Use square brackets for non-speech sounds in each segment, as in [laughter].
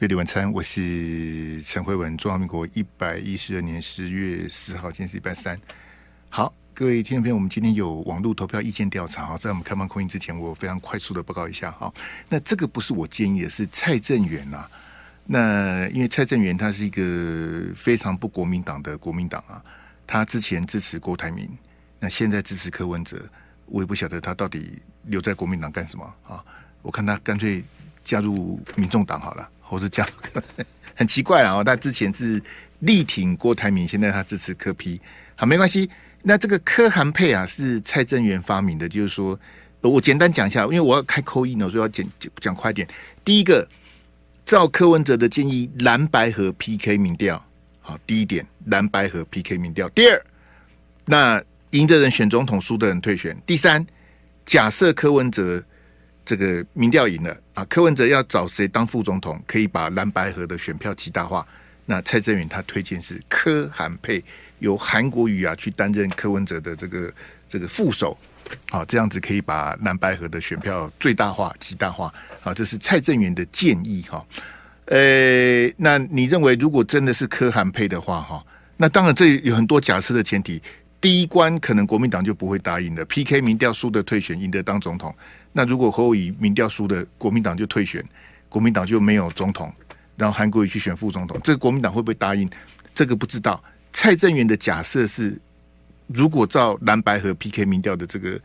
费力晚餐，我是陈慧文。中华民国一百一十二年十月四号，今天是礼拜三。好，各位听众朋友，我们今天有网络投票意见调查哈，在我们开放空音之前，我非常快速的报告一下哈。那这个不是我建议的，是蔡正元呐。那因为蔡正元他是一个非常不国民党的国民党啊，他之前支持郭台铭，那现在支持柯文哲，我也不晓得他到底留在国民党干什么啊？我看他干脆加入民众党好了。或是这样，很奇怪啊！他之前是力挺郭台铭，现在他支持柯 P。好，没关系。那这个柯韩配啊，是蔡正元发明的。就是说，我简单讲一下，因为我要开口音呢，所以要讲讲快点。第一个，照柯文哲的建议，蓝白和 PK 民调。好，第一点，蓝白和 PK 民调。第二，那赢的人选总统，输的人退选。第三，假设柯文哲。这个民调赢了啊！柯文哲要找谁当副总统，可以把蓝白河的选票极大化。那蔡正元他推荐是柯韩配，由韩国瑜啊去担任柯文哲的这个这个副手，好，这样子可以把蓝白河的选票最大化、极大化。好，这是蔡正元的建议哈。呃，那你认为如果真的是柯韩配的话哈，那当然这有很多假设的前提。第一关可能国民党就不会答应的，PK 民调输的退选，赢的当总统。那如果侯友宜民调输的，国民党就退选，国民党就没有总统，然后韩国瑜去选副总统，这个国民党会不会答应？这个不知道。蔡正元的假设是，如果照蓝白和 PK 民调的这个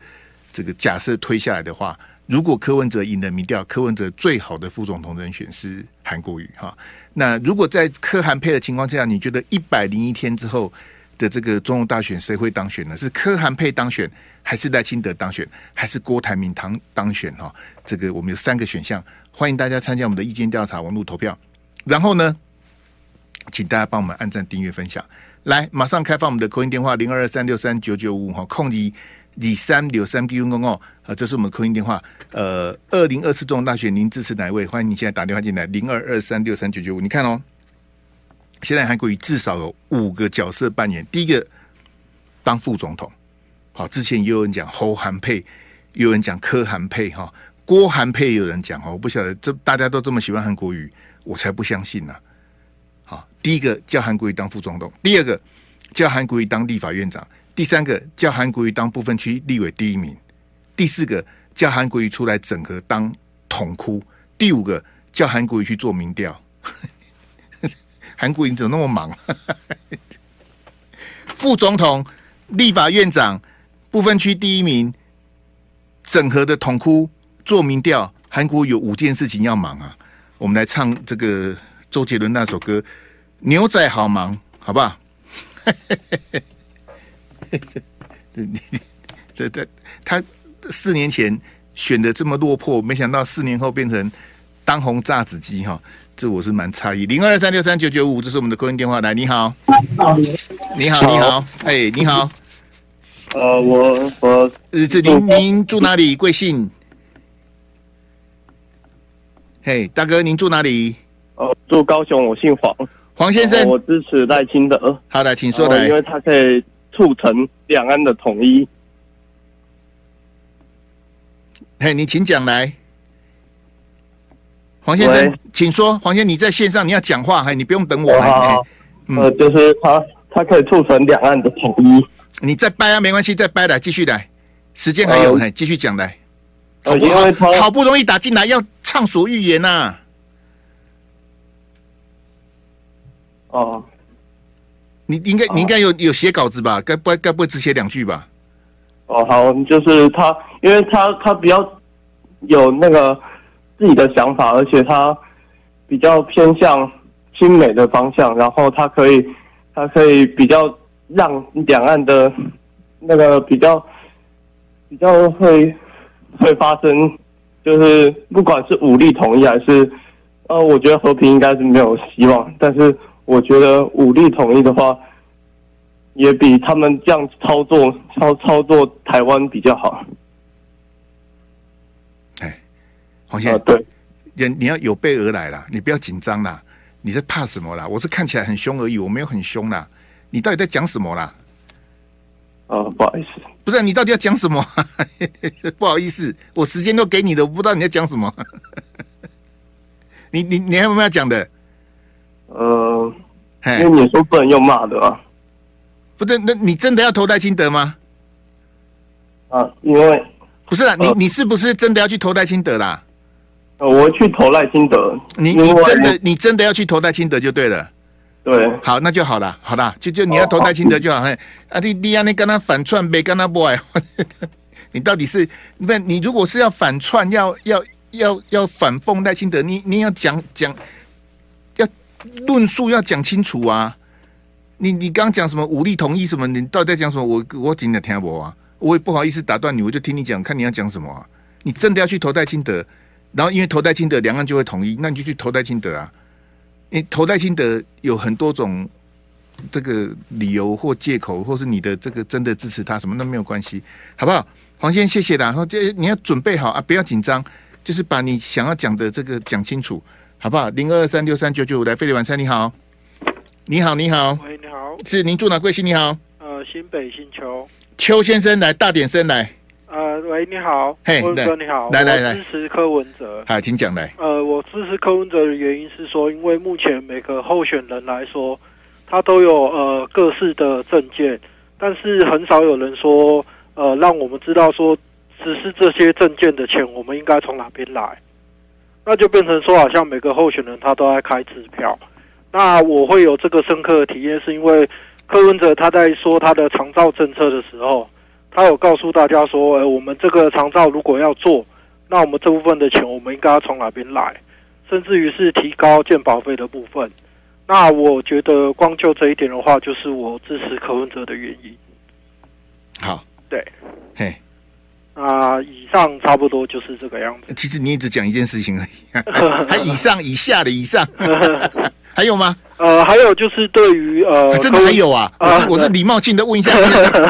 这个假设推下来的话，如果柯文哲赢了民调，柯文哲最好的副总统人选是韩国瑜哈。那如果在柯韩配的情况下，你觉得一百零一天之后？的这个总统大选谁会当选呢？是柯韩配当选，还是赖清德当选，还是郭台铭当当选？哈，这个我们有三个选项，欢迎大家参加我们的意见调查网络投票。然后呢，请大家帮我们按赞、订阅、分享。来，马上开放我们的扣音电话零二二三六三九九五哈，空一李三六三 B 公哦，啊，这是我们扣音电话。呃，二零二四总统大选，您支持哪一位？欢迎你现在打电话进来零二二三六三九九五，你看哦。现在韩国瑜至少有五个角色扮演。第一个当副总统，好，之前也有人讲侯韩配，有人讲柯韩配，哈，郭韩配有人讲，哈，我不晓得这大家都这么喜欢韩国瑜，我才不相信呢。好，第一个叫韩国瑜当副总统，第二个叫韩国瑜当立法院长，第三个叫韩国瑜当不分区立委第一名，第四个叫韩国瑜出来整合当统哭，第五个叫韩国瑜去做民调。韩国瑜怎么那么忙？[laughs] 副总统、立法院长、部分区第一名、整合的统哭、做民调，韩国有五件事情要忙啊！我们来唱这个周杰伦那首歌《牛仔好忙》，好不好？[laughs] 这这他四年前选的这么落魄，没想到四年后变成当红炸子鸡哈！这我是蛮诧异，零二三六三九九五，这是我们的客人电话。来，你好，你好，你好，哎，你好，呃，我我呃，这您您住哪里？贵姓？嘿，大哥，您住哪里？呃，住高雄，我姓黄，黄先生，我支持赖清德。好的，请说来，因为他可以促成两岸的统一。嘿，你请讲来。黄先生，请说。黄先生，你在线上，你要讲话，还你不用等我。好，呃，就是他，他可以促成两岸的统一。你再掰啊，没关系，再掰来，继续来，时间还有，还继续讲来。好不好？好不容易打进来，要畅所欲言呐。哦，你应该，你应该有有写稿子吧？该不该不会只写两句吧？哦，好，就是他，因为他他比较有那个。自己的想法，而且他比较偏向亲美的方向，然后他可以，他可以比较让两岸的那个比较比较会会发生，就是不管是武力统一还是呃，我觉得和平应该是没有希望，但是我觉得武力统一的话，也比他们这样操作操操作台湾比较好。黄先生，对，人你要有备而来啦，你不要紧张啦，你在怕什么啦？我是看起来很凶而已，我没有很凶啦。你到底在讲什么啦？啊，不好意思，不是你到底要讲什么？[laughs] 不好意思，我时间都给你的，我不知道你在讲什么。[laughs] 你你你还有没有要讲的？呃，因为你说不能用骂的啊。不是，那你真的要投赖清德吗？啊，因为不是啊，你你是不是真的要去投赖清德啦？呃，我去投赖清德。你你真的你真的要去投赖清德就对了。对，好，那就好了，好了，就就你要投赖清德就好。嘿，啊，你你你跟他反串呗，跟他 boy，[laughs] 你到底是那？你如果是要反串，要要要要反讽赖清德，你你要讲讲，要论述要讲清楚啊。你你刚讲什么武力统一什么？你到底在讲什么？我我真的听不啊，我也不好意思打断你，我就听你讲，看你要讲什么啊。你真的要去投戴清德，然后因为投戴清德，两岸就会统一，那你就去投戴清德啊。你投戴清德有很多种这个理由或借口，或是你的这个真的支持他什么，那没有关系，好不好？黄先生，谢谢啦。然后这你要准备好啊，不要紧张，就是把你想要讲的这个讲清楚，好不好？零二二三六三九九五来，飞碟晚餐，你好。你好，你好，喂，你好，是您住哪贵姓？你好，呃，新北新邱，邱先生来，大点声来，呃，喂，你好，嘿，文哲你好，来来来，支持柯文哲，好，请讲来，呃，我支持柯文哲的原因是说，因为目前每个候选人来说，他都有呃各式的证件，但是很少有人说，呃，让我们知道说，只是这些证件的钱，我们应该从哪边来，那就变成说，好像每个候选人他都在开支票。那我会有这个深刻的体验，是因为柯文哲他在说他的长照政策的时候，他有告诉大家说，呃，我们这个长照如果要做，那我们这部分的钱我们应该要从哪边来，甚至于是提高健保费的部分。那我觉得光就这一点的话，就是我支持柯文哲的原因。好，对，嘿，啊，以上差不多就是这个样子。其实你一直讲一件事情而已，[laughs] 还以上以下的以上。[laughs] 还有吗？呃，还有就是对于呃、啊，真的还有啊！我是我是礼貌性的问一下，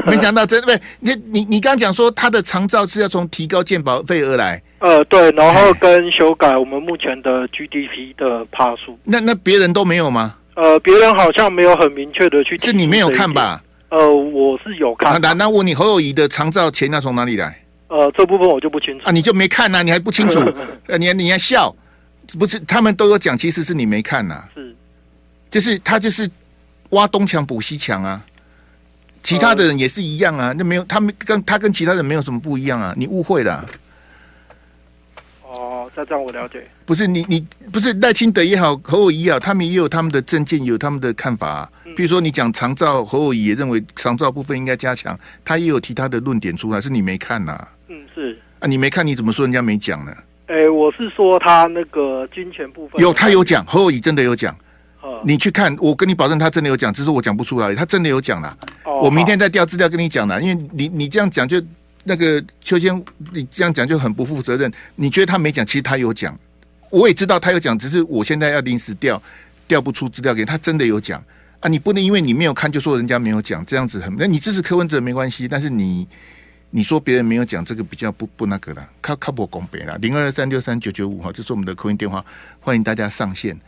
没想 [laughs] 到真的不，你你你刚刚讲说他的长照是要从提高健保费而来，呃，对，然后跟修改我们目前的 GDP 的帕数。那那别人都没有吗？呃，别人好像没有很明确的去，是你没有看吧？呃，我是有看。那那问你侯友谊的长照钱要从哪里来？呃，这部分我就不清楚啊，你就没看呐、啊？你还不清楚？[laughs] 呃，你还你还笑？不是，他们都有讲，其实是你没看呐、啊。是。就是他就是挖东墙补西墙啊，其他的人也是一样啊，那没有他们跟他跟其他人没有什么不一样啊，你误会了。哦，这样我了解。不是你你不是赖清德也好，侯友宜也好，他们也有他们的政见，有他们的看法啊。比如说你讲长照，侯友宜也认为长照部分应该加强，他也有其他的论点出来，是你没看呐、啊？嗯，是啊，你没看你怎么说人家没讲呢？哎、欸，我是说他那个金钱部分有，他有讲，侯友宜真的有讲。你去看，我跟你保证，他真的有讲，只是我讲不出来。他真的有讲啦。Oh, 我明天再调资料跟你讲啦。因为你你这样讲，就那个秋千，你这样讲就很不负责任。你觉得他没讲，其实他有讲。我也知道他有讲，只是我现在要临时调，调不出资料给他。真的有讲啊！你不能因为你没有看就说人家没有讲，这样子很。那你支持柯文哲没关系，但是你你说别人没有讲，这个比较不不那个了，靠靠不公平了。零二三六三九九五哈，这是我们的扣音电话，欢迎大家上线。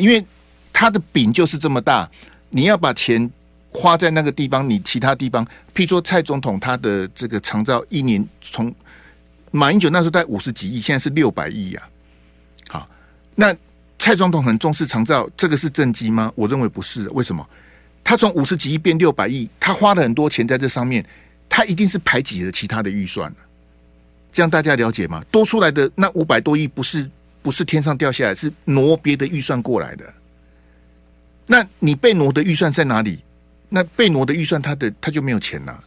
因为。他的饼就是这么大，你要把钱花在那个地方，你其他地方，譬如说蔡总统他的这个长照一年从马英九那时候在五十几亿，现在是六百亿呀。好，那蔡总统很重视长照，这个是政绩吗？我认为不是。为什么？他从五十几亿变六百亿，他花了很多钱在这上面，他一定是排挤了其他的预算。这样大家了解吗？多出来的那五百多亿，不是不是天上掉下来，是挪别的预算过来的。那你被挪的预算在哪里？那被挪的预算，他的他就没有钱呐、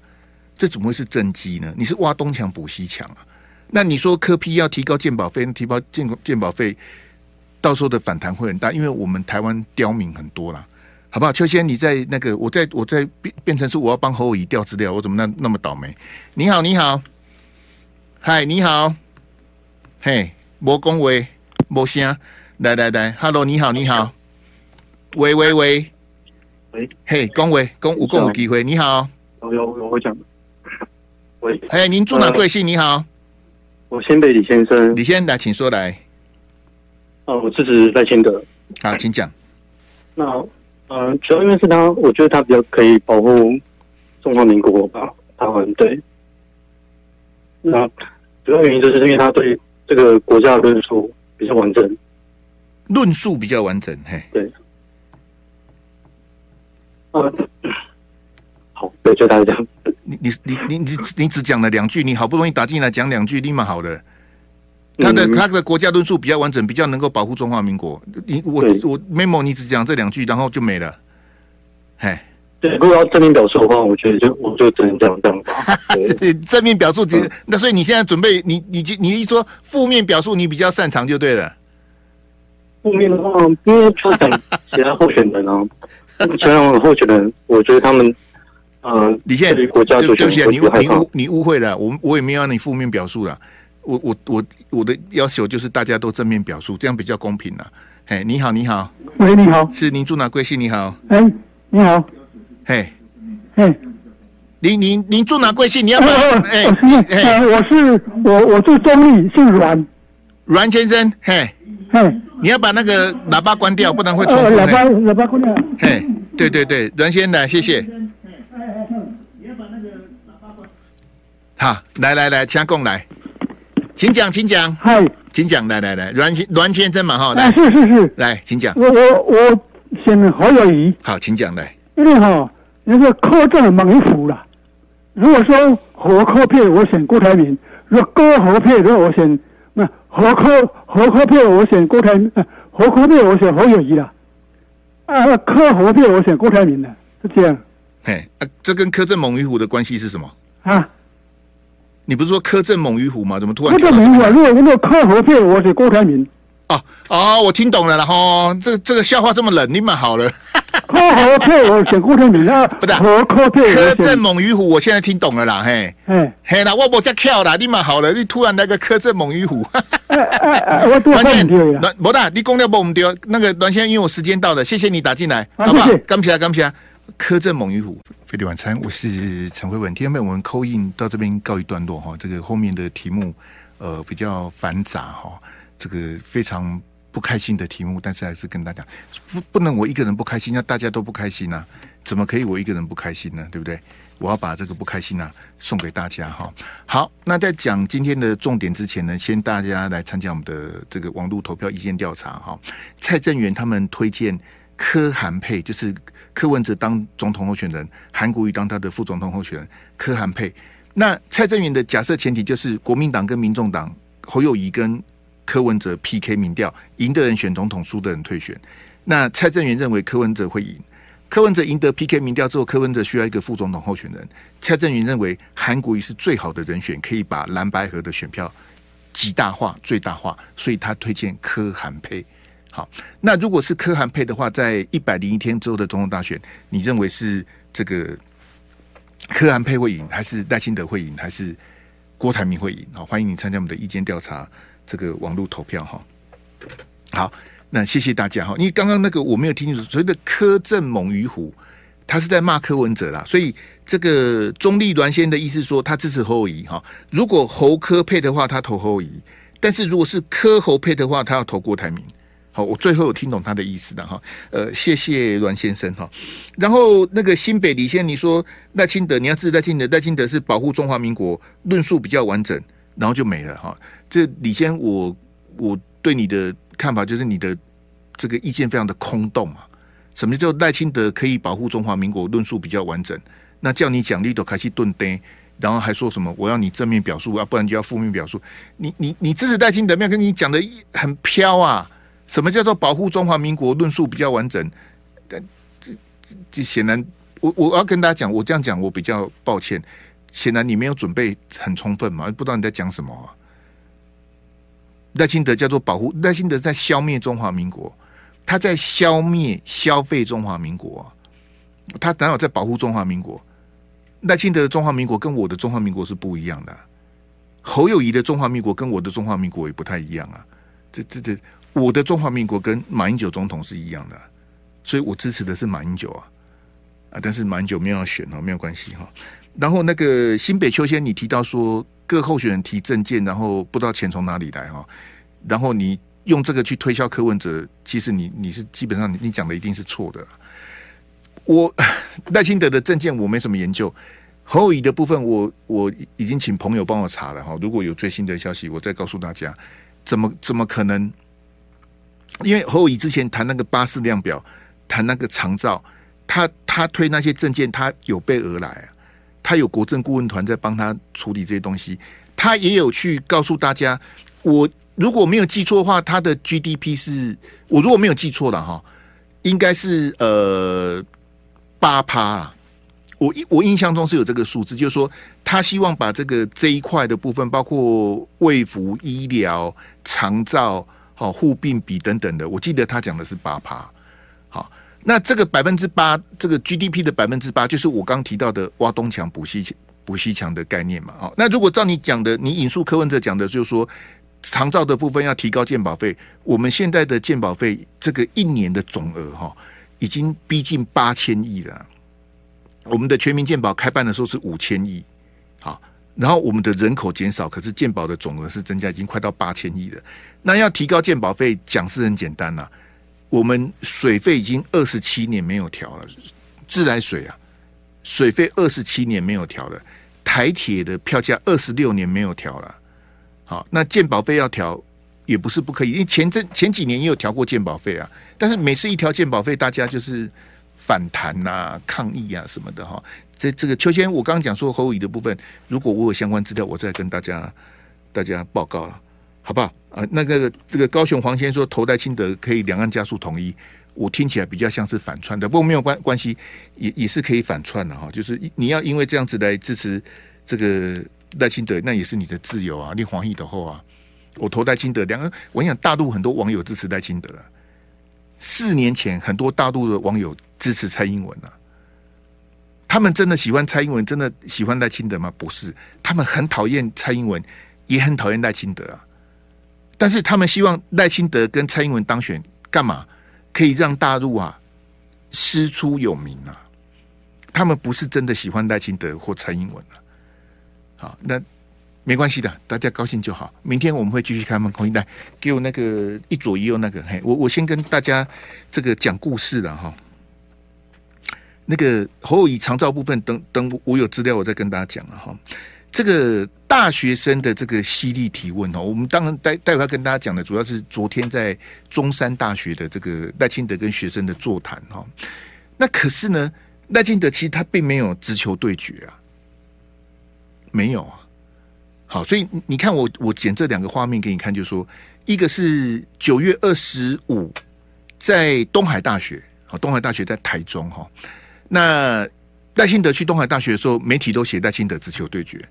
这怎么会是政绩呢？你是挖东墙补西墙啊？那你说科批要提高鉴保费，提高鉴鉴保费，到时候的反弹会很大，因为我们台湾刁民很多啦，好不好？秋仙，你在那个，我在我在变变成是我要帮侯友宜调资料，我怎么那那么倒霉？你好，你好，嗨，你好，嘿，莫恭维，莫声，来来来，Hello，你好，你好。喂喂喂，喂，嘿，恭维恭五共有机会，你好，有有有我讲，喂，哎，您住哪贵姓？你好，我先北李先生，李先生来，请说来。哦，我支持赖清德，好，请讲。那，呃，主要因为是他，我觉得他比较可以保护中华民国吧，台湾对。那主要原因就是因为他对这个国家的论述比较完整。论述比较完整，嘿，对。呃，好，对，就大概这样。你你你你你你只讲了两句，你好不容易打进来讲两句，立马好的。他的、嗯、他的国家论述比较完整，比较能够保护中华民国。你我我 memo 你只讲这两句，然后就没了。嘿，对，如果要正面表述的话，我觉得就我就只能这样这样。[laughs] 正面表述，其实那所以你现在准备，你你你一说负面表述，你比较擅长就对了。负面的话，因为他讲其他候选人啊，[laughs] 其他候选人，我觉得他们，呃，你现在国家对不起，你误你误你误会了，我我也没有让你负面表述了。我我我我的要求就是大家都正面表述，这样比较公平了。嘿，你好，你好，喂，你好，是您住哪贵姓？你好，哎，你好，嘿，嘿，您您您住哪贵姓？你要哎，哎，我是我我住中立，姓阮，阮先生，嘿，嘿，你要把那个喇叭关掉，不然会重复。喇叭喇叭关掉。嘿，对对对，阮先生，谢谢。你要把那个喇叭关。好，来来来，请讲来。请讲，请讲。嗨，请讲，来来来，阮先阮先生嘛哈，来，是是是，来，请讲。我我我选侯友谊。好，请讲来。因为哈，那个柯正猛于虎了。如果说侯柯配，我选郭台铭；如果郭侯配，那我选那侯柯侯柯配，我选郭台铭；侯柯配，我选侯友谊了。啊，柯侯配，我选郭台铭了，是这样。嘿，啊，这跟柯震猛于虎的关系是什么？啊？你不是说柯正猛于虎吗？怎么突然？柯正猛于虎，如果如果柯和配，我是郭台铭。哦哦，我听懂了啦哈，这这个笑话这么冷，你蛮好了。[laughs] 柯和配，我选郭台铭啊，不是柯柯配。柯震猛于虎，我现在听懂了啦，嘿，嘿，嘿啦，我不再跳啦，你蛮好了，你突然来个柯震猛于虎。哎哎哎，我多问题了。不大，你公掉不我们丢那个阮先生，因为我时间到了，谢谢你打进来，好不好？感谢感谢。柯正猛于虎，飞碟晚餐，我是陈慧文。今天被我们扣印到这边告一段落哈。这个后面的题目，呃，比较繁杂哈。这个非常不开心的题目，但是还是跟大家不不能我一个人不开心，那大家都不开心呢、啊？怎么可以我一个人不开心呢？对不对？我要把这个不开心呢、送给大家哈。好，那在讲今天的重点之前呢，先大家来参加我们的这个网络投票意见调查哈。蔡正元他们推荐。柯韩配就是柯文哲当总统候选人，韩国瑜当他的副总统候选人。柯韩配，那蔡正元的假设前提就是国民党跟民众党侯友宜跟柯文哲 PK 民调，赢的人选总统，输的人退选。那蔡正元认为柯文哲会赢，柯文哲赢得 PK 民调之后，柯文哲需要一个副总统候选人。蔡正元认为韩国瑜是最好的人选，可以把蓝白河的选票极大化、最大化，所以他推荐柯韩配。好，那如果是柯韩配的话，在一百零一天之后的总统大选，你认为是这个柯韩配会赢，还是赖清德会赢，还是郭台铭会赢？好，欢迎你参加我们的意见调查，这个网络投票哈。好，那谢谢大家哈。因为刚刚那个我没有听清楚，所谓的柯正猛于虎，他是在骂柯文哲啦。所以这个中立栾先的意思说，他支持侯友宜哈。如果侯柯配的话，他投侯友宜；但是如果是柯侯配的话，他要投郭台铭。好，我最后有听懂他的意思的哈。呃，谢谢阮先生哈。然后那个新北李先，你说赖清德，你要支持赖清德，赖清德是保护中华民国，论述比较完整，然后就没了哈。这李先，我我对你的看法就是你的这个意见非常的空洞啊。什么叫赖清德可以保护中华民国，论述比较完整？那叫你奖励都开始顿呆，然后还说什么我要你正面表述啊，不然就要负面表述。你你你支持赖清德，没有跟你讲的很飘啊。什么叫做保护中华民国？论述比较完整，但这这显然，我我要跟大家讲，我这样讲我比较抱歉。显然你没有准备很充分嘛，不知道你在讲什么啊。赖清德叫做保护，赖清德在消灭中华民国，他在消灭消费中华民国，他哪有在保护中华民国？赖清德的中华民国跟我的中华民国是不一样的，侯友宜的中华民国跟我的中华民国也不太一样啊，这这这。我的中华民国跟马英九总统是一样的，所以我支持的是马英九啊啊！但是马英九没有要选哦，没有关系哈。然后那个新北秋仙，你提到说各候选人提证件，然后不知道钱从哪里来哈。然后你用这个去推销柯文哲，其实你你是基本上你讲的一定是错的。我 [laughs] 赖清德的证件我没什么研究，侯友宜的部分我我已经请朋友帮我查了哈。如果有最新的消息，我再告诉大家。怎么怎么可能？因为侯友之前谈那个巴氏量表，谈那个长照，他他推那些政见，他有备而来啊，他有国政顾问团在帮他处理这些东西，他也有去告诉大家，我如果没有记错的话，他的 GDP 是，我如果没有记错了哈，应该是呃八趴啊。我我印象中是有这个数字，就是说他希望把这个这一块的部分，包括卫福医疗、长照、好护病比等等的，我记得他讲的是八趴。好，那这个百分之八，这个 GDP 的百分之八，就是我刚提到的挖东墙补西墙补西墙的概念嘛。好，那如果照你讲的，你引述柯文哲讲的，就是说长照的部分要提高健保费，我们现在的健保费这个一年的总额哈，已经逼近八千亿了。我们的全民健保开办的时候是五千亿，然后我们的人口减少，可是健保的总额是增加，已经快到八千亿了。那要提高健保费，讲是很简单呐、我们水费已经二十七年没有调了，自来水啊，水费二十七年没有调了。台铁的票价二十六年没有调了。好，那健保费要调也不是不可以，因为前阵前几年也有调过健保费啊，但是每次一调健保费，大家就是。反弹呐、啊、抗议啊什么的哈，这这个秋千，我刚刚讲说侯友宜的部分，如果我有相关资料，我再跟大家大家报告了，好不好？啊，那个这个高雄黄先说投赖清德可以两岸加速统一，我听起来比较像是反串的，不过没有关关系，也也是可以反串的哈，就是你要因为这样子来支持这个赖清德，那也是你的自由啊，你黄义的后啊，我投赖清德，两个我跟你讲，大陆很多网友支持赖清德啊。四年前，很多大陆的网友支持蔡英文啊，他们真的喜欢蔡英文，真的喜欢赖清德吗？不是，他们很讨厌蔡英文，也很讨厌赖清德啊。但是他们希望赖清德跟蔡英文当选，干嘛？可以让大陆啊师出有名啊。他们不是真的喜欢赖清德或蔡英文啊。好，那。没关系的，大家高兴就好。明天我们会继续开门空一带，给我那个一左一右那个。嘿，我我先跟大家这个讲故事了哈。那个侯乙长照部分，等等我有资料，我再跟大家讲了哈。这个大学生的这个犀利提问哦，我们当然待待会要跟大家讲的，主要是昨天在中山大学的这个赖清德跟学生的座谈哈。那可是呢，赖清德其实他并没有直球对决啊，没有啊。好，所以你看我我剪这两个画面给你看，就是说一个是九月二十五在东海大学，好，东海大学在台中哈。那赖清德去东海大学的时候，媒体都写赖清德直球对决。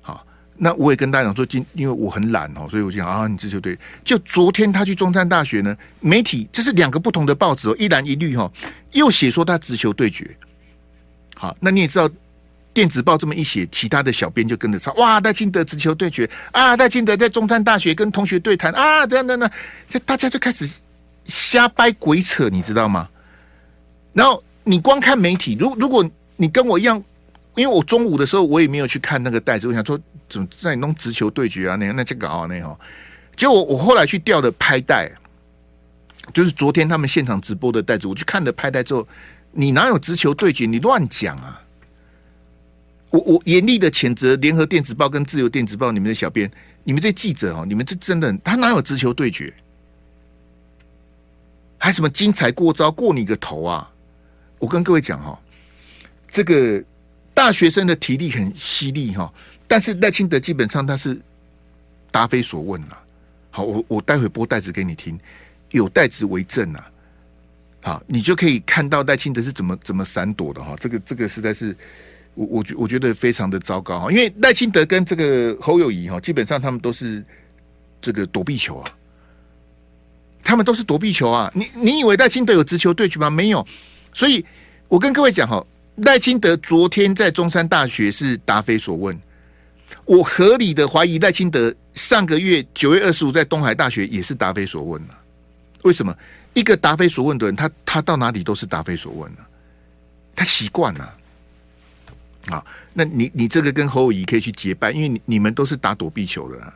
好，那我也跟大家讲说，今因为我很懒哦，所以我就讲啊，你直球对。就昨天他去中山大学呢，媒体这是两个不同的报纸哦，一蓝一绿哈，又写说他直球对决。好，那你也知道。电子报这么一写，其他的小编就跟着唱。哇，赖清德直球对决啊！赖清德在中山大学跟同学对谈啊，这样的呢，这大家就开始瞎掰鬼扯，你知道吗？然后你光看媒体，如如果你跟我一样，因为我中午的时候我也没有去看那个袋子，我想说怎么在弄直球对决啊？那样那这个啊那样，结果我后来去调的拍带，就是昨天他们现场直播的袋子，我去看了拍带之后，你哪有直球对决？你乱讲啊！我我严厉的谴责联合电子报跟自由电子报，你们的小编，你们这记者哦，你们这真的，他哪有直球对决？还什么精彩过招，过你个头啊！我跟各位讲哈，这个大学生的体力很犀利哈，但是赖清德基本上他是答非所问了。好，我我待会播袋子给你听，有袋子为证呐。好，你就可以看到赖清德是怎么怎么闪躲的哈。这个这个实在是。我我觉我觉得非常的糟糕哈，因为赖清德跟这个侯友宜哈，基本上他们都是这个躲避球啊，他们都是躲避球啊。你你以为赖清德有直球对局吗？没有。所以我跟各位讲哈，赖清德昨天在中山大学是答非所问。我合理的怀疑赖清德上个月九月二十五在东海大学也是答非所问啊。为什么？一个答非所问的人，他他到哪里都是答非所问啊，他习惯了。啊，那你你这个跟侯友谊可以去结拜，因为你你们都是打躲避球的啊。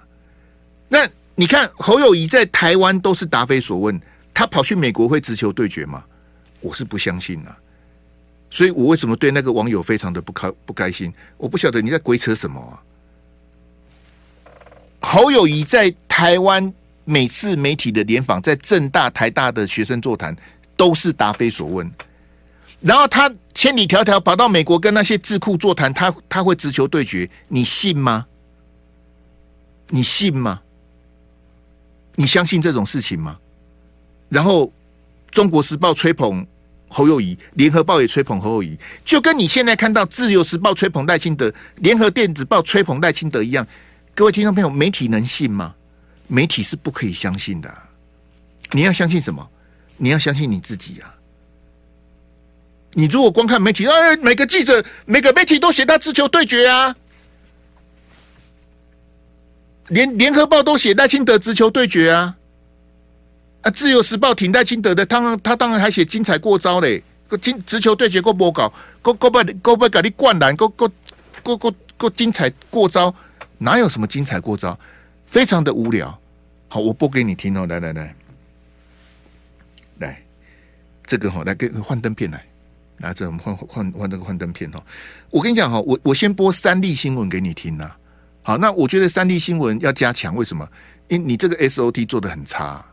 那你看侯友谊在台湾都是答非所问，他跑去美国会直球对决吗？我是不相信啊。所以我为什么对那个网友非常的不开不开心？我不晓得你在鬼扯什么啊。侯友谊在台湾每次媒体的联访，在政大、台大的学生座谈，都是答非所问。然后他千里迢迢跑到美国跟那些智库座谈，他他会直球对决，你信吗？你信吗？你相信这种事情吗？然后《中国时报》吹捧侯友谊，《联合报》也吹捧侯友谊，就跟你现在看到《自由时报》吹捧赖清德，《联合电子报》吹捧赖清德一样。各位听众朋友，媒体能信吗？媒体是不可以相信的。你要相信什么？你要相信你自己啊！你如果光看媒体，哎，每个记者、每个媒体都写他直球对决啊，连联合报都写赖清德直球对决啊，啊，自由时报挺赖清德的，他他当然还写精彩过招嘞，个精直球对决过播稿，过过不过不给你灌篮，过过过过过精彩过招，哪有什么精彩过招？非常的无聊。好，我播给你听哦，来来来，来，这个哈，来给幻灯片来。拿着我们换换换那个幻灯片哦，我跟你讲哈，我我先播三立新闻给你听呐。好，那我觉得三立新闻要加强，为什么？因你这个 SOT 做的很差。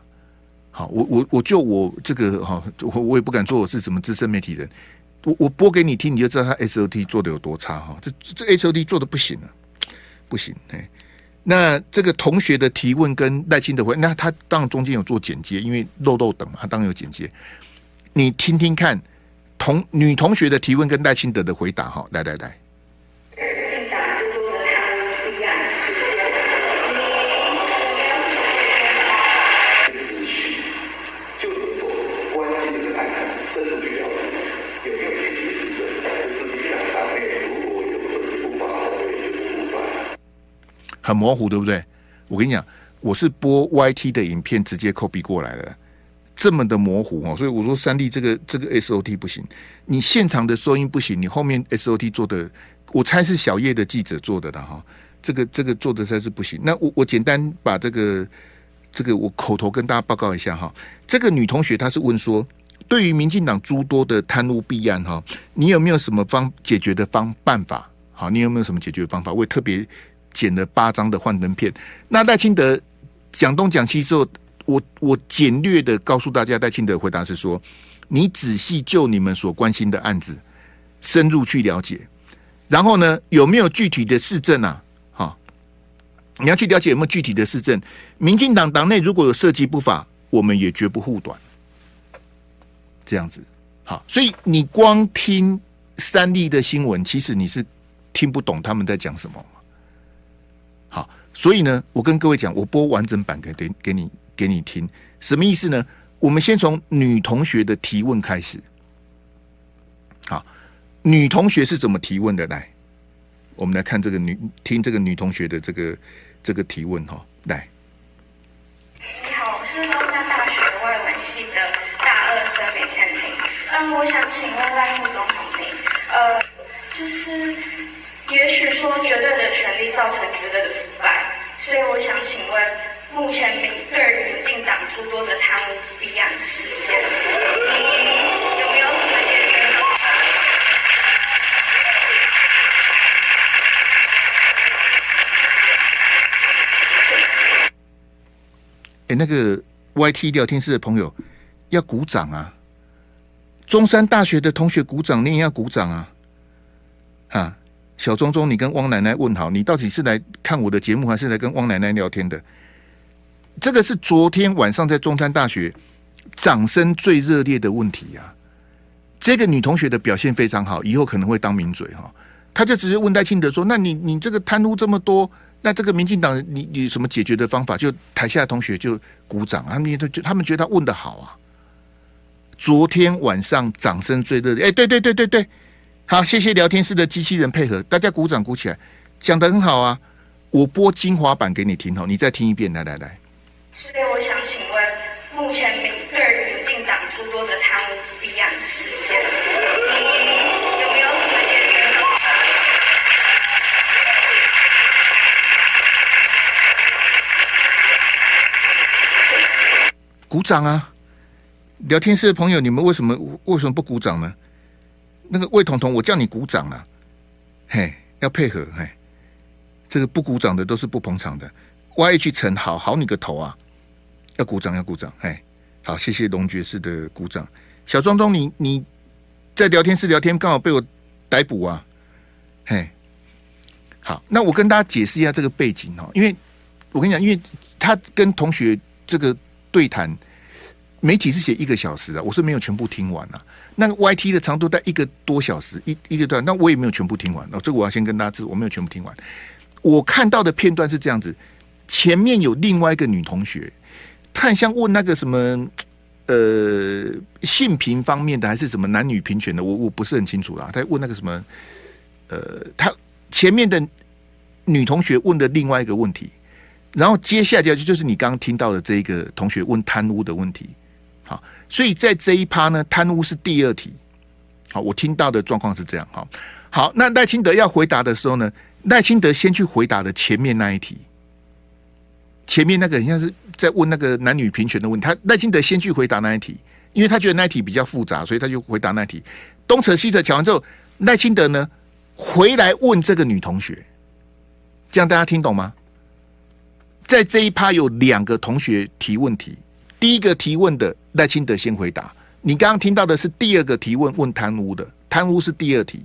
好，我我我就我这个哈，我我也不敢说我是什么资深媒体人。我我播给你听，你就知道他 SOT 做的有多差哈。这这 SOT 做的不行了，不行哎。那这个同学的提问跟赖清德回，那他当然中间有做剪接，因为漏漏等嘛，他当然有剪接。你听听看。同女同学的提问跟赖清德的回答，哈，来来来。很模糊，对不对？我跟你讲，我是播 YT 的影片，直接 copy 过来的。这么的模糊哦，所以我说三立这个这个 SOT 不行，你现场的收音不行，你后面 SOT 做的，我猜是小叶的记者做的的哈，这个这个做的实在是不行。那我我简单把这个这个我口头跟大家报告一下哈，这个女同学她是问说，对于民进党诸多的贪污弊案哈，你有没有什么方解决的方办法？好，你有没有什么解决方法？我也特别剪了八张的幻灯片。那赖清德讲东讲西之后。我我简略的告诉大家，赖清德回答是说：你仔细就你们所关心的案子深入去了解，然后呢，有没有具体的市政啊？哈，你要去了解有没有具体的市政。民进党党内如果有涉及不法，我们也绝不护短。这样子，好，所以你光听三立的新闻，其实你是听不懂他们在讲什么。好，所以呢，我跟各位讲，我播完整版给给给你。给你听什么意思呢？我们先从女同学的提问开始。好，女同学是怎么提问的？来，我们来看这个女听这个女同学的这个这个提问哈。来，你好，我是中山大学外文系的大二生梅倩婷。嗯，我想请问赖副总统您，呃，就是也许说绝对的权力造成绝对的腐败，所以我想请问。目前民对民进党诸多的贪污弊案事件，你有没有什么解决？哎，那个 YT 聊天室的朋友要鼓掌啊！中山大学的同学鼓掌，你也要鼓掌啊！啊，小钟钟，你跟汪奶奶问好，你到底是来看我的节目，还是来跟汪奶奶聊天的？这个是昨天晚上在中山大学掌声最热烈的问题啊！这个女同学的表现非常好，以后可能会当名嘴哈。他就直接问戴庆德说：“那你你这个贪污这么多，那这个民进党你你什么解决的方法？”就台下的同学就鼓掌，他们就他们觉得他问得好啊。昨天晚上掌声最热烈，哎，对对对对对，好，谢谢聊天室的机器人配合，大家鼓掌鼓起来，讲得很好啊！我播精华版给你听哈，你再听一遍，来来来。所以我想请问，目前民对民进党诸多的贪污弊案事件，你有没有什么解决？鼓掌啊！聊天室的朋友，你们为什么为什么不鼓掌呢？那个魏彤彤，我叫你鼓掌啊！嘿，要配合嘿，这个不鼓掌的都是不捧场的。Y H 陈，好好你个头啊！要鼓掌，要鼓掌。哎，好，谢谢龙爵士的鼓掌。小庄庄，你你在聊天室聊天，刚好被我逮捕啊！嘿，好，那我跟大家解释一下这个背景哦，因为我跟你讲，因为他跟同学这个对谈。媒体是写一个小时的，我是没有全部听完啊。那个 YT 的长度在一个多小时，一一个段，那我也没有全部听完。哦，这个我要先跟大家知，我没有全部听完。我看到的片段是这样子：前面有另外一个女同学，她很像问那个什么呃性平方面的，还是什么男女平权的，我我不是很清楚啦。她问那个什么呃，她前面的女同学问的另外一个问题，然后接下来就就是你刚刚听到的这一个同学问贪污的问题。好，所以在这一趴呢，贪污是第二题。好，我听到的状况是这样。好，好，那赖清德要回答的时候呢，赖清德先去回答的前面那一题，前面那个好像是在问那个男女平权的问题，他赖清德先去回答那一题，因为他觉得那一题比较复杂，所以他就回答那一题。东扯西扯讲完之后，赖清德呢回来问这个女同学，这样大家听懂吗？在这一趴有两个同学提问题。第一个提问的赖清德先回答，你刚刚听到的是第二个提问问贪污的，贪污是第二题，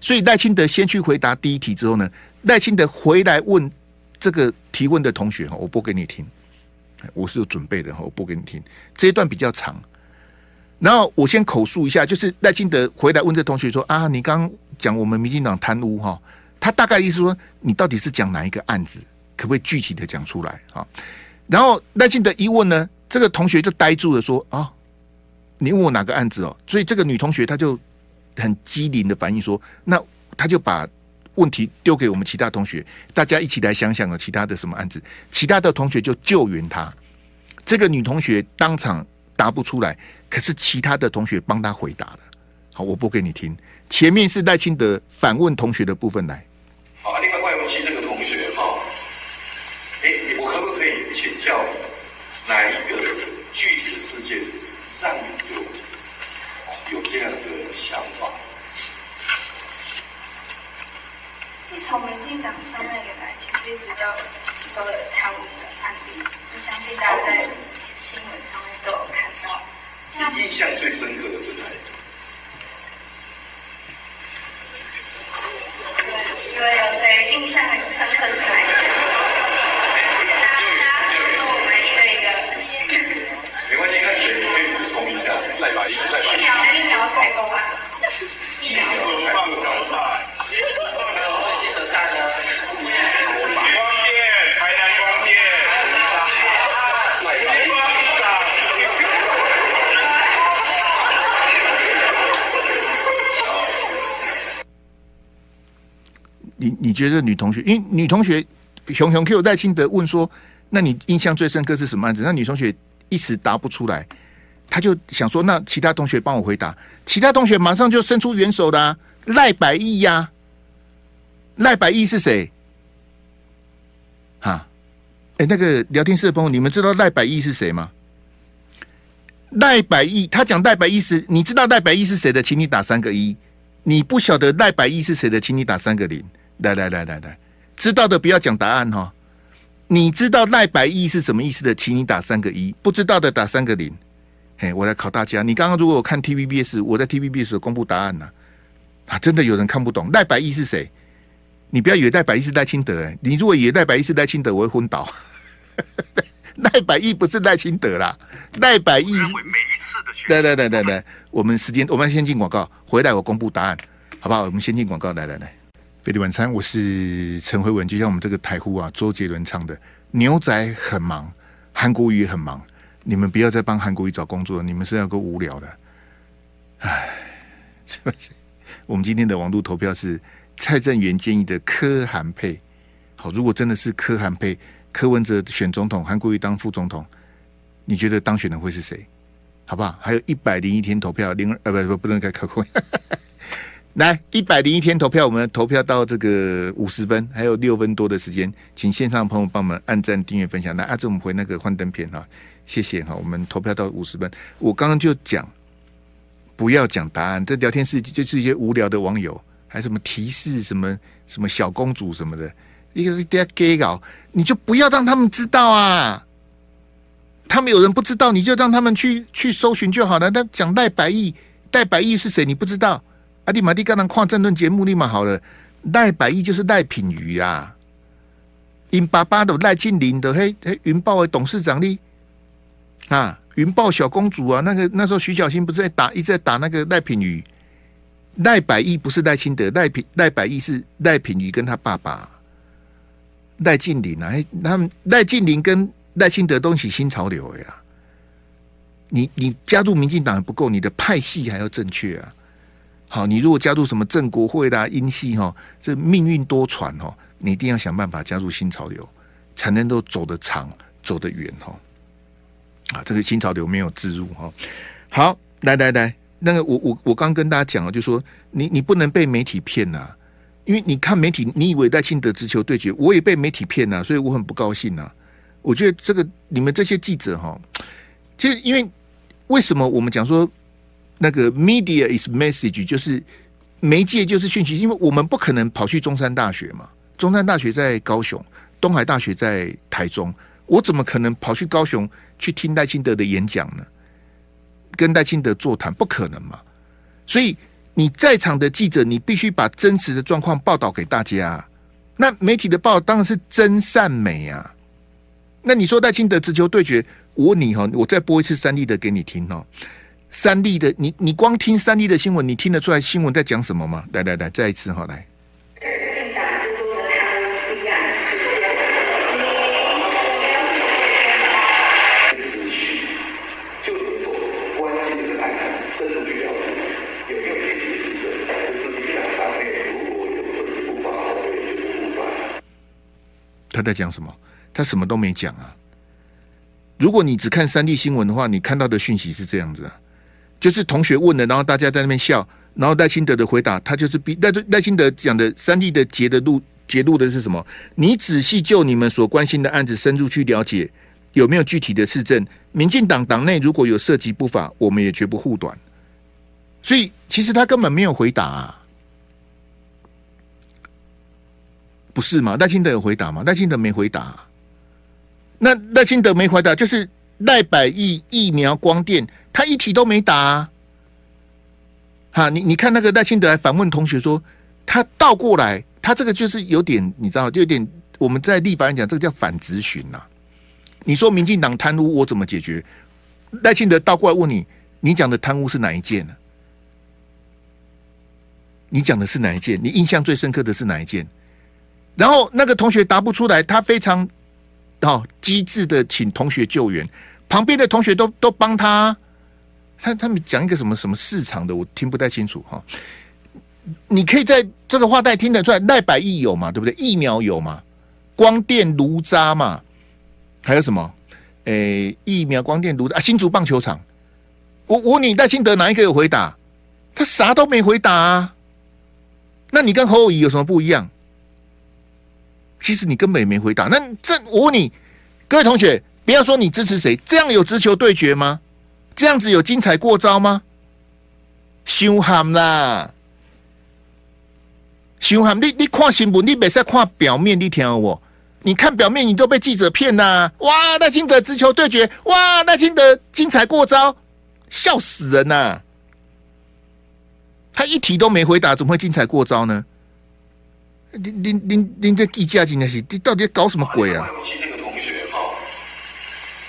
所以赖清德先去回答第一题之后呢，赖清德回来问这个提问的同学哈，我播给你听，我是有准备的哈，我播给你听，这一段比较长，然后我先口述一下，就是赖清德回来问这同学说啊，你刚刚讲我们民进党贪污哈，他大概意思说你到底是讲哪一个案子，可不可以具体的讲出来？啊？然后赖清德一问呢。这个同学就呆住了，说：“啊，你问我哪个案子哦？”所以这个女同学她就很机灵的反应说：“那她就把问题丢给我们其他同学，大家一起来想想啊，其他的什么案子？其他的同学就救援她。这个女同学当场答不出来，可是其他的同学帮她回答了。好，我播给你听。前面是赖清德反问同学的部分来。好，另外外文系这个同学哈，哎，我可不可以请教你？”哪一个具体的事件让你有有这样的想法？自从民进党上任以来，其实一直都都有贪污的案例，我相信大家在新闻上面都有看到。你印象最深刻的是哪一个？对，因为有谁印象很深刻是哪一个？赖百亿，赖百亿。疫苗疫苗采购案。疫苗采购小菜。最近的大家。光电，台南光电。你你觉得女同学，因为女同学熊熊 Q 赖清德问说，那你印象最深刻是什么案子？那女同学一时答不出来。他就想说，那其他同学帮我回答。其他同学马上就伸出援手啦，赖百亿呀，赖百亿是谁？哈，哎，那个聊天室的朋友，你们知道赖百亿是谁吗？赖百亿，他讲赖百亿是，你知道赖百亿是谁的，请你打三个一。你不晓得赖百亿是谁的，请你打三个零。来来来来来，知道的不要讲答案哈。你知道赖百亿是什么意思的，请你打三个一。不知道的打三个零。嘿，我来考大家。你刚刚如果我看 TVBS，我在 TVBS 公布答案呢、啊，啊，真的有人看不懂赖百亿是谁？你不要以为赖百亿是赖清德、欸，你如果以为赖百亿是赖清德，我会昏倒。[laughs] 赖百亿不是赖清德啦，赖百亿是每一次的。对对对对对，我们时间我们先进广告，回来我公布答案，好不好？我们先进广告，来来来，费力晚餐，我是陈慧文，就像我们这个台呼啊，周杰伦唱的，牛仔很忙，韩国瑜很忙。你们不要再帮韩国瑜找工作了，你们是要够无聊的。唉，是不是？我们今天的网络投票是蔡正元建议的柯韩配。好，如果真的是柯韩配，柯文哲选总统，韩国瑜当副总统，你觉得当选的会是谁？好不好？还有一百零一天投票，零二呃不不不能改扣扣。来，一百零一天投票，我们投票到这个五十分，还有六分多的时间，请线上的朋友帮我们按赞、订阅、分享。来，阿志，我们回那个幻灯片哈。谢谢哈，我们投票到五十分。我刚刚就讲，不要讲答案。这聊天室就是一些无聊的网友，还什么提示什么什么小公主什么的，一个是大家 gay 搞，你就不要让他们知道啊！他们有人不知道，你就让他们去去搜寻就好了。那讲赖百亿，赖百亿是谁？你不知道？阿弟马蒂刚刚看政论节目立马好了，赖百亿就是赖品瑜啊，因爸爸的赖庆林的嘿嘿云豹的董事长哩啊，云豹小公主啊，那个那时候徐小新不是在打一直在打那个赖品瑜，赖百亿不是赖清德，赖品赖百亿是赖品瑜跟他爸爸。赖静林啊，他们赖静林跟赖清德都是新潮流呀。你你加入民进党还不够，你的派系还要正确啊。好，你如果加入什么正国会啦、英系哈，这命运多舛哈，你一定要想办法加入新潮流，才能够走得长、走得远哈。啊，这个新潮流没有置入哈。好，来来来，那个我我我刚跟大家讲了，就说你你不能被媒体骗呐。因为你看媒体，你以为赖清德直球对决，我也被媒体骗呐，所以我很不高兴呐。我觉得这个你们这些记者哈，其实因为为什么我们讲说那个 media is message，就是媒介就是讯息，因为我们不可能跑去中山大学嘛，中山大学在高雄，东海大学在台中，我怎么可能跑去高雄去听赖清德的演讲呢？跟赖清德座谈不可能嘛，所以。你在场的记者，你必须把真实的状况报道给大家。那媒体的报当然是真善美啊。那你说赖清德直球对决，我问你哈，我再播一次三立的给你听哦。三立的，你你光听三立的新闻，你听得出来新闻在讲什么吗？来来来，再一次哈，来。他在讲什么？他什么都没讲啊！如果你只看三 D 新闻的话，你看到的讯息是这样子啊，就是同学问了，然后大家在那边笑，然后赖清德的回答，他就是比赖赖清德讲的三立的截的录截录的是什么？你仔细就你们所关心的案子深入去了解，有没有具体的事证？民进党党内如果有涉及不法，我们也绝不护短。所以其实他根本没有回答啊。不是吗？赖清德有回答吗？赖清德没回答。那赖清德没回答，就是赖百亿疫苗光电，他一题都没答啊。哈，你你看那个赖清德还反问同学说，他倒过来，他这个就是有点，你知道，就有点我们在立法院讲，这个叫反质询呐。你说民进党贪污，我怎么解决？赖清德倒过来问你，你讲的贪污是哪一件呢？你讲的是哪一件？你印象最深刻的是哪一件？然后那个同学答不出来，他非常哦机智的请同学救援，旁边的同学都都帮他。他他们讲一个什么什么市场的，我听不太清楚哈、你可以在这个话带听得出来，赖百亿有嘛？对不对？疫苗有嘛？光电炉渣嘛？还有什么？诶，疫苗光电炉渣啊，新竹棒球场。我我问你赖清德哪一个有回答？他啥都没回答啊。那你跟侯友谊有什么不一样？其实你根本也没回答。那这我问你，各位同学，不要说你支持谁，这样有直球对决吗？这样子有精彩过招吗？凶悍啦！凶悍！你你看新闻，你别再看表面，你听我。你看表面，你都被记者骗呐！哇，那金德直球对决，哇，那金德精彩过招，笑死人呐！他一题都没回答，怎么会精彩过招呢？您您您您这记者真的是，你到底搞什么鬼啊？其这个同学哈，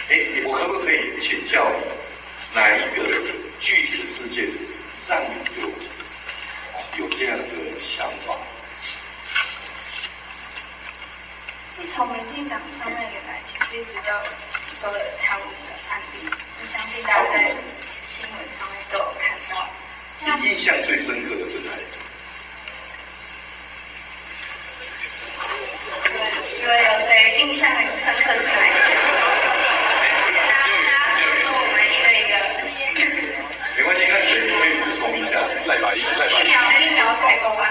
哎，我可不可以请教你，哪一个具体的事件让你有有这样的想法？是从民进党上任以来，其实一直都都有贪污的案例，我相信大家在新闻上面都有看到。你印象最深刻的是哪一个？有有谁印象很深刻是哪一个？大家大家说说，我们一个一个。没关系，看谁可以补充一下。来吧，疫苗疫苗采购吧。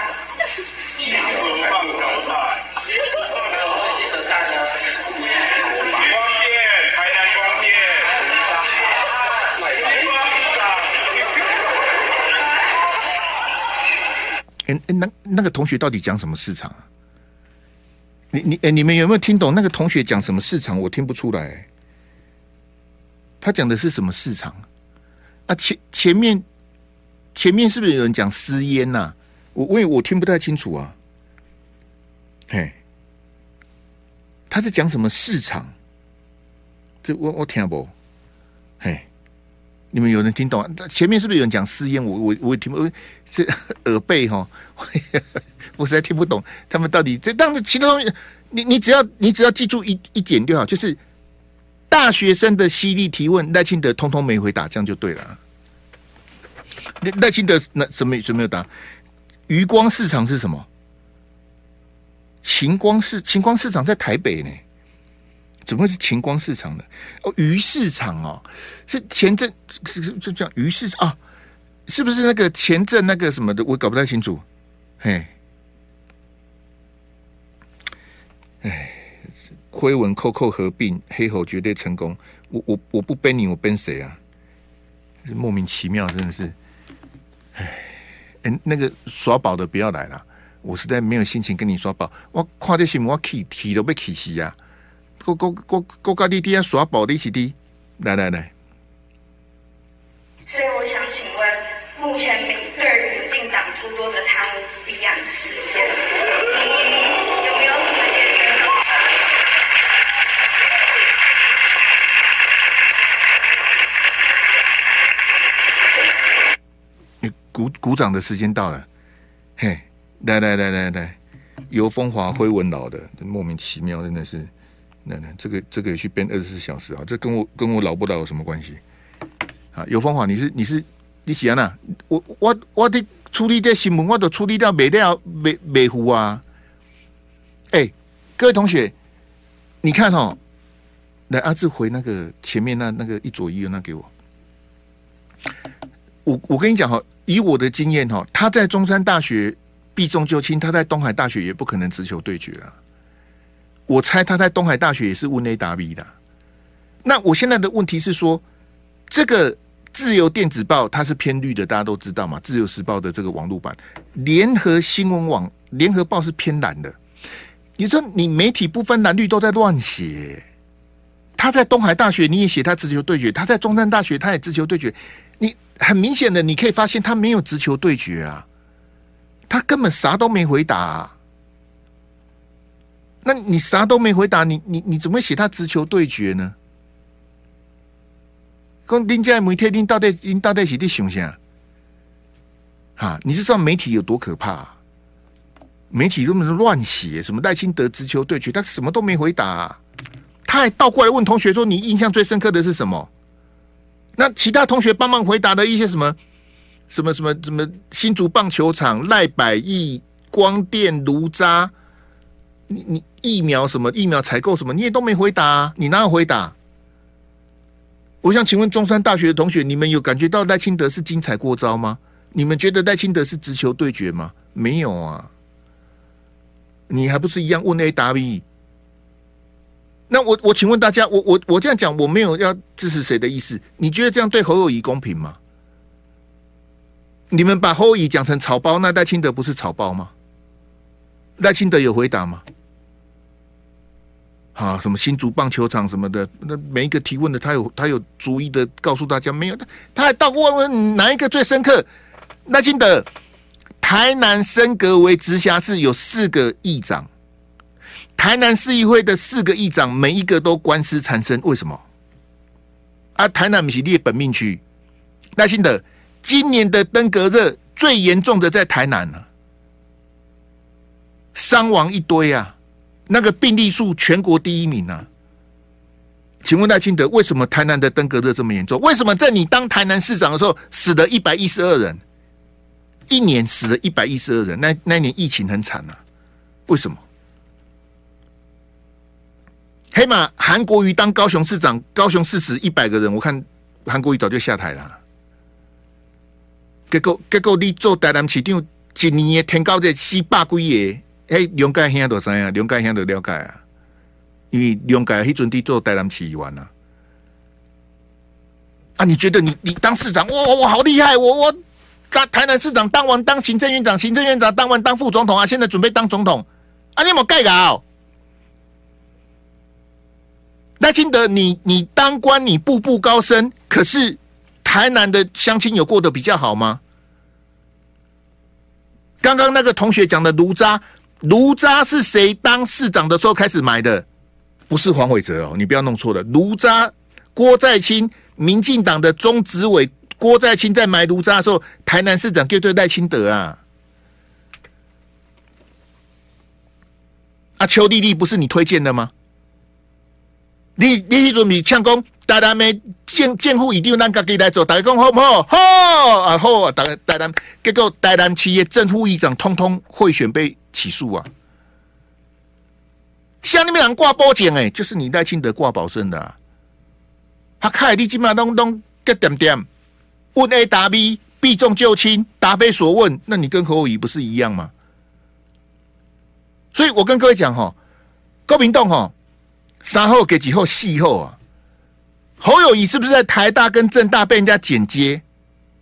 疫苗采购案。哎哎，那那个同学到底讲什么市场啊？你你哎，你们有没有听懂那个同学讲什么市场？我听不出来。他讲的是什么市场？啊，前前面前面是不是有人讲私烟呐、啊？我我我听不太清楚啊。嘿，他是讲什么市场？这我我听不。嘿，你们有人听懂啊？前面是不是有人讲私烟？我我我听不，这 [laughs] 耳背哈，[laughs] 我实在听不懂他们到底这。但是其他东西，你你只要你只要记住一一点就好，就是。大学生的犀利提问，赖清德通通没回答，这样就对了。赖赖清德那什么什么没有答？余光市场是什么？晴光市晴光市场在台北呢？怎么会是晴光市场呢？哦，鱼市场哦，是前阵是是就叫鱼市啊？是不是那个前阵那个什么的？我搞不太清楚。嘿，哎。辉文扣扣合并，黑猴绝对成功。我我我不背你，我背谁啊？是莫名其妙，真的是。哎，哎，那个耍宝的不要来了，我实在没有心情跟你耍宝。我看这些，我气气都被气死呀！国国国国家弟弟要耍宝的一起滴，来来来。所以我想请问，目前你对民进党诸多的贪污弊案事件，你有没有什么解释？你？鼓鼓掌的时间到了，嘿，来来来来来，游风华辉文老的莫名其妙，真的是，那那，这个这个也去编二十四小时啊，这跟我跟我老不老有什么关系？啊，有方法，你是你是你喜欢哪？我我我的处理这新闻，我都处理掉没掉没没糊啊！哎，各位同学，你看哦，来阿志回那个前面那那个一左一右那给我，我我跟你讲哈。以我的经验哈，他在中山大学避重就轻，他在东海大学也不可能直球对决啊。我猜他在东海大学也是问 A 答 B 的。那我现在的问题是说，这个自由电子报它是偏绿的，大家都知道嘛。自由时报的这个网络版，联合新闻网、联合报是偏蓝的。你说你媒体不分蓝绿都在乱写。他在东海大学你也写他直球对决，他在中山大学他也直球对决。你很明显的，你可以发现他没有直球对决啊，他根本啥都没回答。那你啥都没回答，你你你怎么写他直球对决呢？公林家媒体，你到底你到底是在想啥？哈，你就知道媒体有多可怕？媒体根本是乱写，什么赖清德直球对决，他什么都没回答，他还倒过来问同学说：“你印象最深刻的是什么？”那其他同学帮忙回答的一些什么什么什么什么新竹棒球场赖百亿光电炉渣，你你疫苗什么疫苗采购什么你也都没回答啊，你哪有回答？我想请问中山大学的同学，你们有感觉到赖清德是精彩过招吗？你们觉得赖清德是直球对决吗？没有啊，你还不是一样问 A 答 B。那我我请问大家，我我我这样讲，我没有要支持谁的意思。你觉得这样对侯友宜公平吗？你们把侯友宜讲成草包，那赖清德不是草包吗？赖清德有回答吗？啊，什么新竹棒球场什么的，那每一个提问的，他有他有逐一的告诉大家没有？他他还倒问问哪一个最深刻？赖清德，台南升格为直辖市，有四个议长。台南市议会的四个议长，每一个都官司缠身，为什么？啊，台南不是你的本命区，耐心的，今年的登革热最严重的在台南了，啊，伤亡一堆啊，那个病例数全国第一名啊。请问赖清德，为什么台南的登革热这么严重？为什么在你当台南市长的时候死了一百一十二人？一年死了一百一十二人，那那年疫情很惨啊，为什么？黑马韩国瑜当高雄市长，高雄市死一百个人，我看韩国瑜早就下台了。结果结果你做台南市长，一年天高在四百几个，哎，梁介兴都知啊，梁介兴都了解啊，因为梁介迄阵地做台南市议员啊。啊，你觉得你你当市长，哇，我好厉害，我我当台南市长当完当行政院长，行政院长当完当副总统啊，现在准备当总统啊，你有没有盖稿？赖清德你，你你当官你步步高升，可是台南的乡亲有过得比较好吗？刚刚那个同学讲的炉渣，炉渣是谁当市长的时候开始买的？不是黄伟哲哦，你不要弄错了。炉渣，郭在清，民进党的中执委郭在清在买炉渣的时候，台南市长就对赖清德啊。啊，邱丽丽不是你推荐的吗？你你准备抢功？台南的建建户一定让家己来做，大家讲好不好？好啊好啊，大家台南结果台南企业正副议长通通贿选被起诉啊！像你们俩挂保证哎，就是你赖清德挂保证的、啊。他开你今嘛东东个点点问 A 答 B，避重就轻，答非所问，那你跟侯友宜不是一样吗？所以我跟各位讲哈，高明栋哈，三号给几号四号啊？侯友宜是不是在台大跟政大被人家剪接？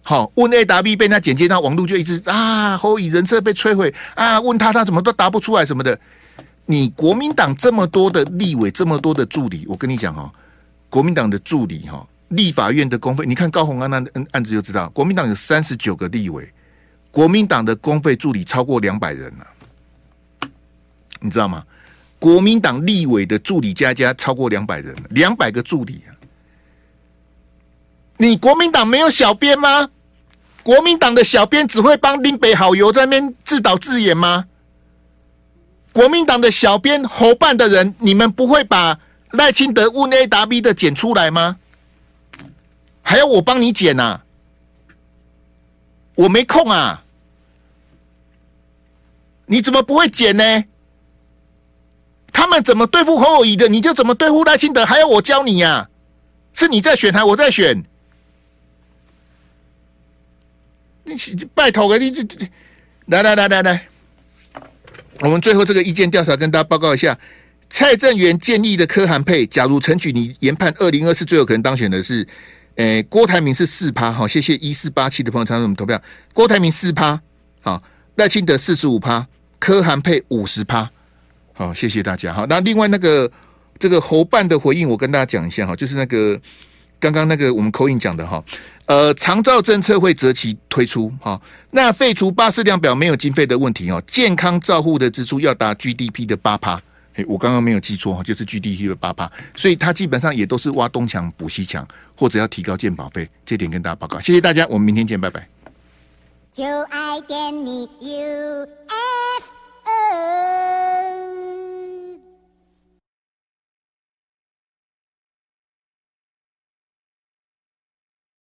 好，问 A 答 B 被人家剪接，那网络就一直啊，后以人设被摧毁啊，问他他怎么都答不出来什么的。你国民党这么多的立委，这么多的助理，我跟你讲哈，国民党的助理哈，立法院的公费，你看高虹安那案子就知道，国民党有三十九个立委，国民党的公费助理超过两百人了，你知道吗？国民党立委的助理加加超过两百人，两百个助理啊。你国民党没有小编吗？国民党的小编只会帮林北好友在那边自导自演吗？国民党的小编侯办的人，你们不会把赖清德问 A 答 B 的剪出来吗？还要我帮你剪啊？我没空啊！你怎么不会剪呢？他们怎么对付侯友宜的，你就怎么对付赖清德，还要我教你呀、啊？是你在选，还我在选？拜托你这这，来来来来来，我们最后这个意见调查跟大家报告一下。蔡正元建议的柯韩配，假如陈曲你研判二零二四最有可能当选的是，诶，郭台铭是四趴，好，谢谢一四八七的朋友参与我们投票。郭台铭四趴，好，赖清德四十五趴，柯韩配五十趴，好，谢谢大家。好，那另外那个这个侯办的回应，我跟大家讲一下哈，就是那个刚刚那个我们口音讲的哈。呃，长照政策会择期推出，哈，那废除巴氏量表没有经费的问题哦，健康照护的支出要达 GDP 的八趴，哎，我刚刚没有记错哈，就是 GDP 的八趴，所以它基本上也都是挖东墙补西墙，或者要提高健保费，这点跟大家报告，谢谢大家，我们明天见，拜拜。就爱点你 UFO